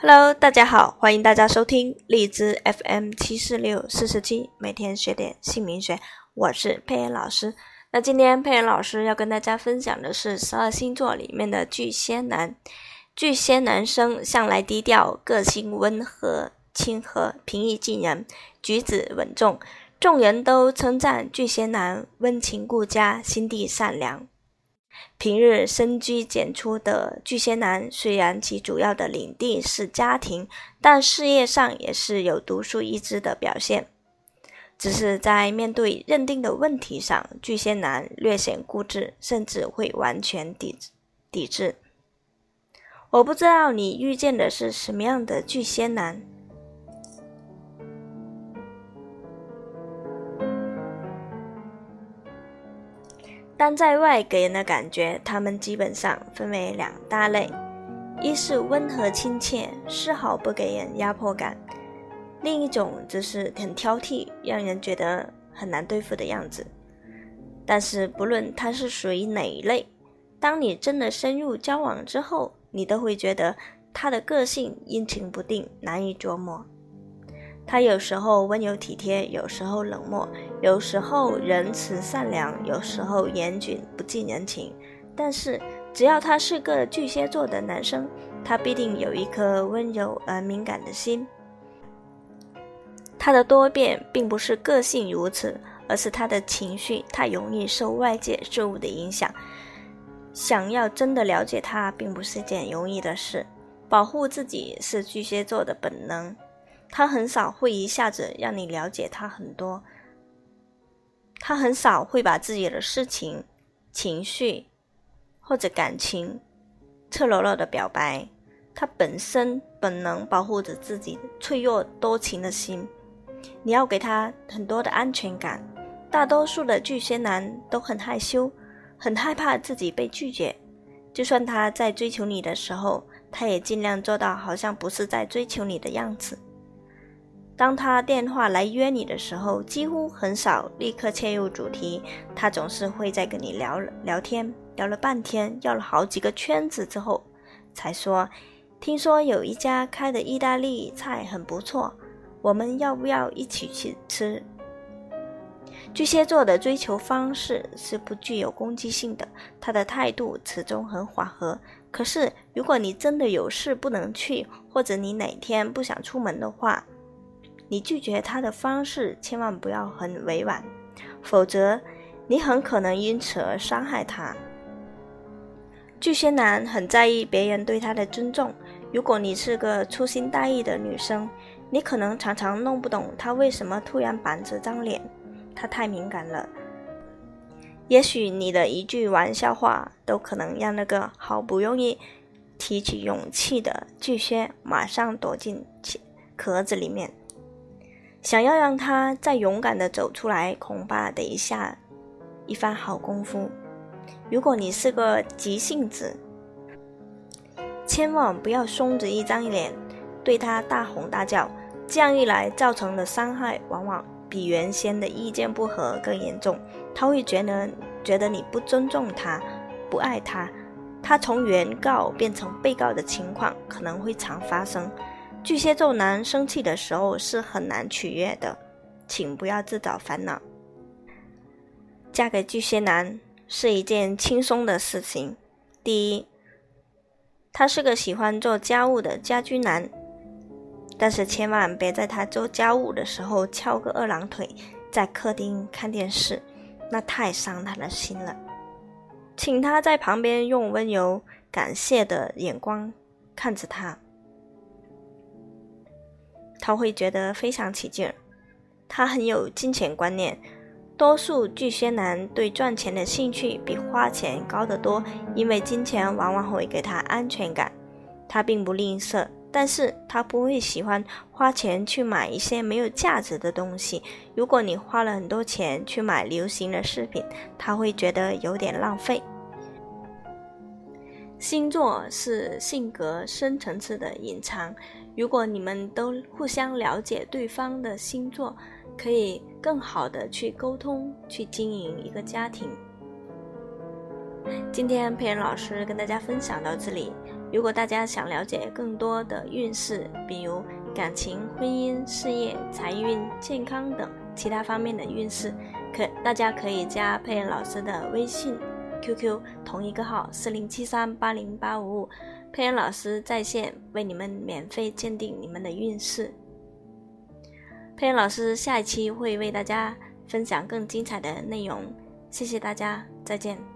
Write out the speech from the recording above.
Hello，大家好，欢迎大家收听荔枝 FM 七四六四十七，每天学点姓名学，我是佩妍老师。那今天佩妍老师要跟大家分享的是十二星座里面的巨蟹男。巨蟹男生向来低调，个性温和、亲和、平易近人，举止稳重，众人都称赞巨蟹男温情顾家，心地善良。平日深居简出的巨蟹男，虽然其主要的领地是家庭，但事业上也是有独树一帜的表现。只是在面对认定的问题上，巨蟹男略显固执，甚至会完全抵抵制。我不知道你遇见的是什么样的巨蟹男。但在外给人的感觉，他们基本上分为两大类：一是温和亲切，丝毫不给人压迫感；另一种则是很挑剔，让人觉得很难对付的样子。但是不论他是属于哪一类，当你真的深入交往之后，你都会觉得他的个性阴晴不定，难以琢磨。他有时候温柔体贴，有时候冷漠，有时候仁慈善良，有时候严谨不近人情。但是，只要他是个巨蟹座的男生，他必定有一颗温柔而敏感的心。他的多变并不是个性如此，而是他的情绪太容易受外界事物的影响。想要真的了解他，并不是件容易的事。保护自己是巨蟹座的本能。他很少会一下子让你了解他很多，他很少会把自己的事情、情绪或者感情赤裸裸的表白。他本身本能保护着自己脆弱多情的心，你要给他很多的安全感。大多数的巨蟹男都很害羞，很害怕自己被拒绝。就算他在追求你的时候，他也尽量做到好像不是在追求你的样子。当他电话来约你的时候，几乎很少立刻切入主题。他总是会在跟你聊聊天，聊了半天，绕了好几个圈子之后，才说：“听说有一家开的意大利菜很不错，我们要不要一起去吃？”巨蟹座的追求方式是不具有攻击性的，他的态度始终很缓和。可是，如果你真的有事不能去，或者你哪天不想出门的话，你拒绝他的方式千万不要很委婉，否则你很可能因此而伤害他。巨蟹男很在意别人对他的尊重。如果你是个粗心大意的女生，你可能常常弄不懂他为什么突然板着张脸，他太敏感了。也许你的一句玩笑话都可能让那个好不容易提起勇气的巨蟹马上躲进壳子里面。想要让他再勇敢地走出来，恐怕得下一番好功夫。如果你是个急性子，千万不要松着一张脸对他大吼大叫，这样一来造成的伤害往往比原先的意见不合更严重。他会觉得觉得你不尊重他，不爱他，他从原告变成被告的情况可能会常发生。巨蟹座男生气的时候是很难取悦的，请不要自找烦恼。嫁给巨蟹男是一件轻松的事情。第一，他是个喜欢做家务的家居男，但是千万别在他做家务的时候翘个二郎腿在客厅看电视，那太伤他的心了。请他在旁边用温柔、感谢的眼光看着他。他会觉得非常起劲儿，他很有金钱观念。多数巨蟹男对赚钱的兴趣比花钱高得多，因为金钱往往会给他安全感。他并不吝啬，但是他不会喜欢花钱去买一些没有价值的东西。如果你花了很多钱去买流行的饰品，他会觉得有点浪费。星座是性格深层次的隐藏。如果你们都互相了解对方的星座，可以更好的去沟通，去经营一个家庭。今天佩恩老师跟大家分享到这里，如果大家想了解更多的运势，比如感情、婚姻、事业、财运、健康等其他方面的运势，可大家可以加佩恩老师的微信、QQ，同一个号四零七三八零八五五，佩恩老师在线为你们免费鉴定你们的运势。佩恩老师下一期会为大家分享更精彩的内容，谢谢大家，再见。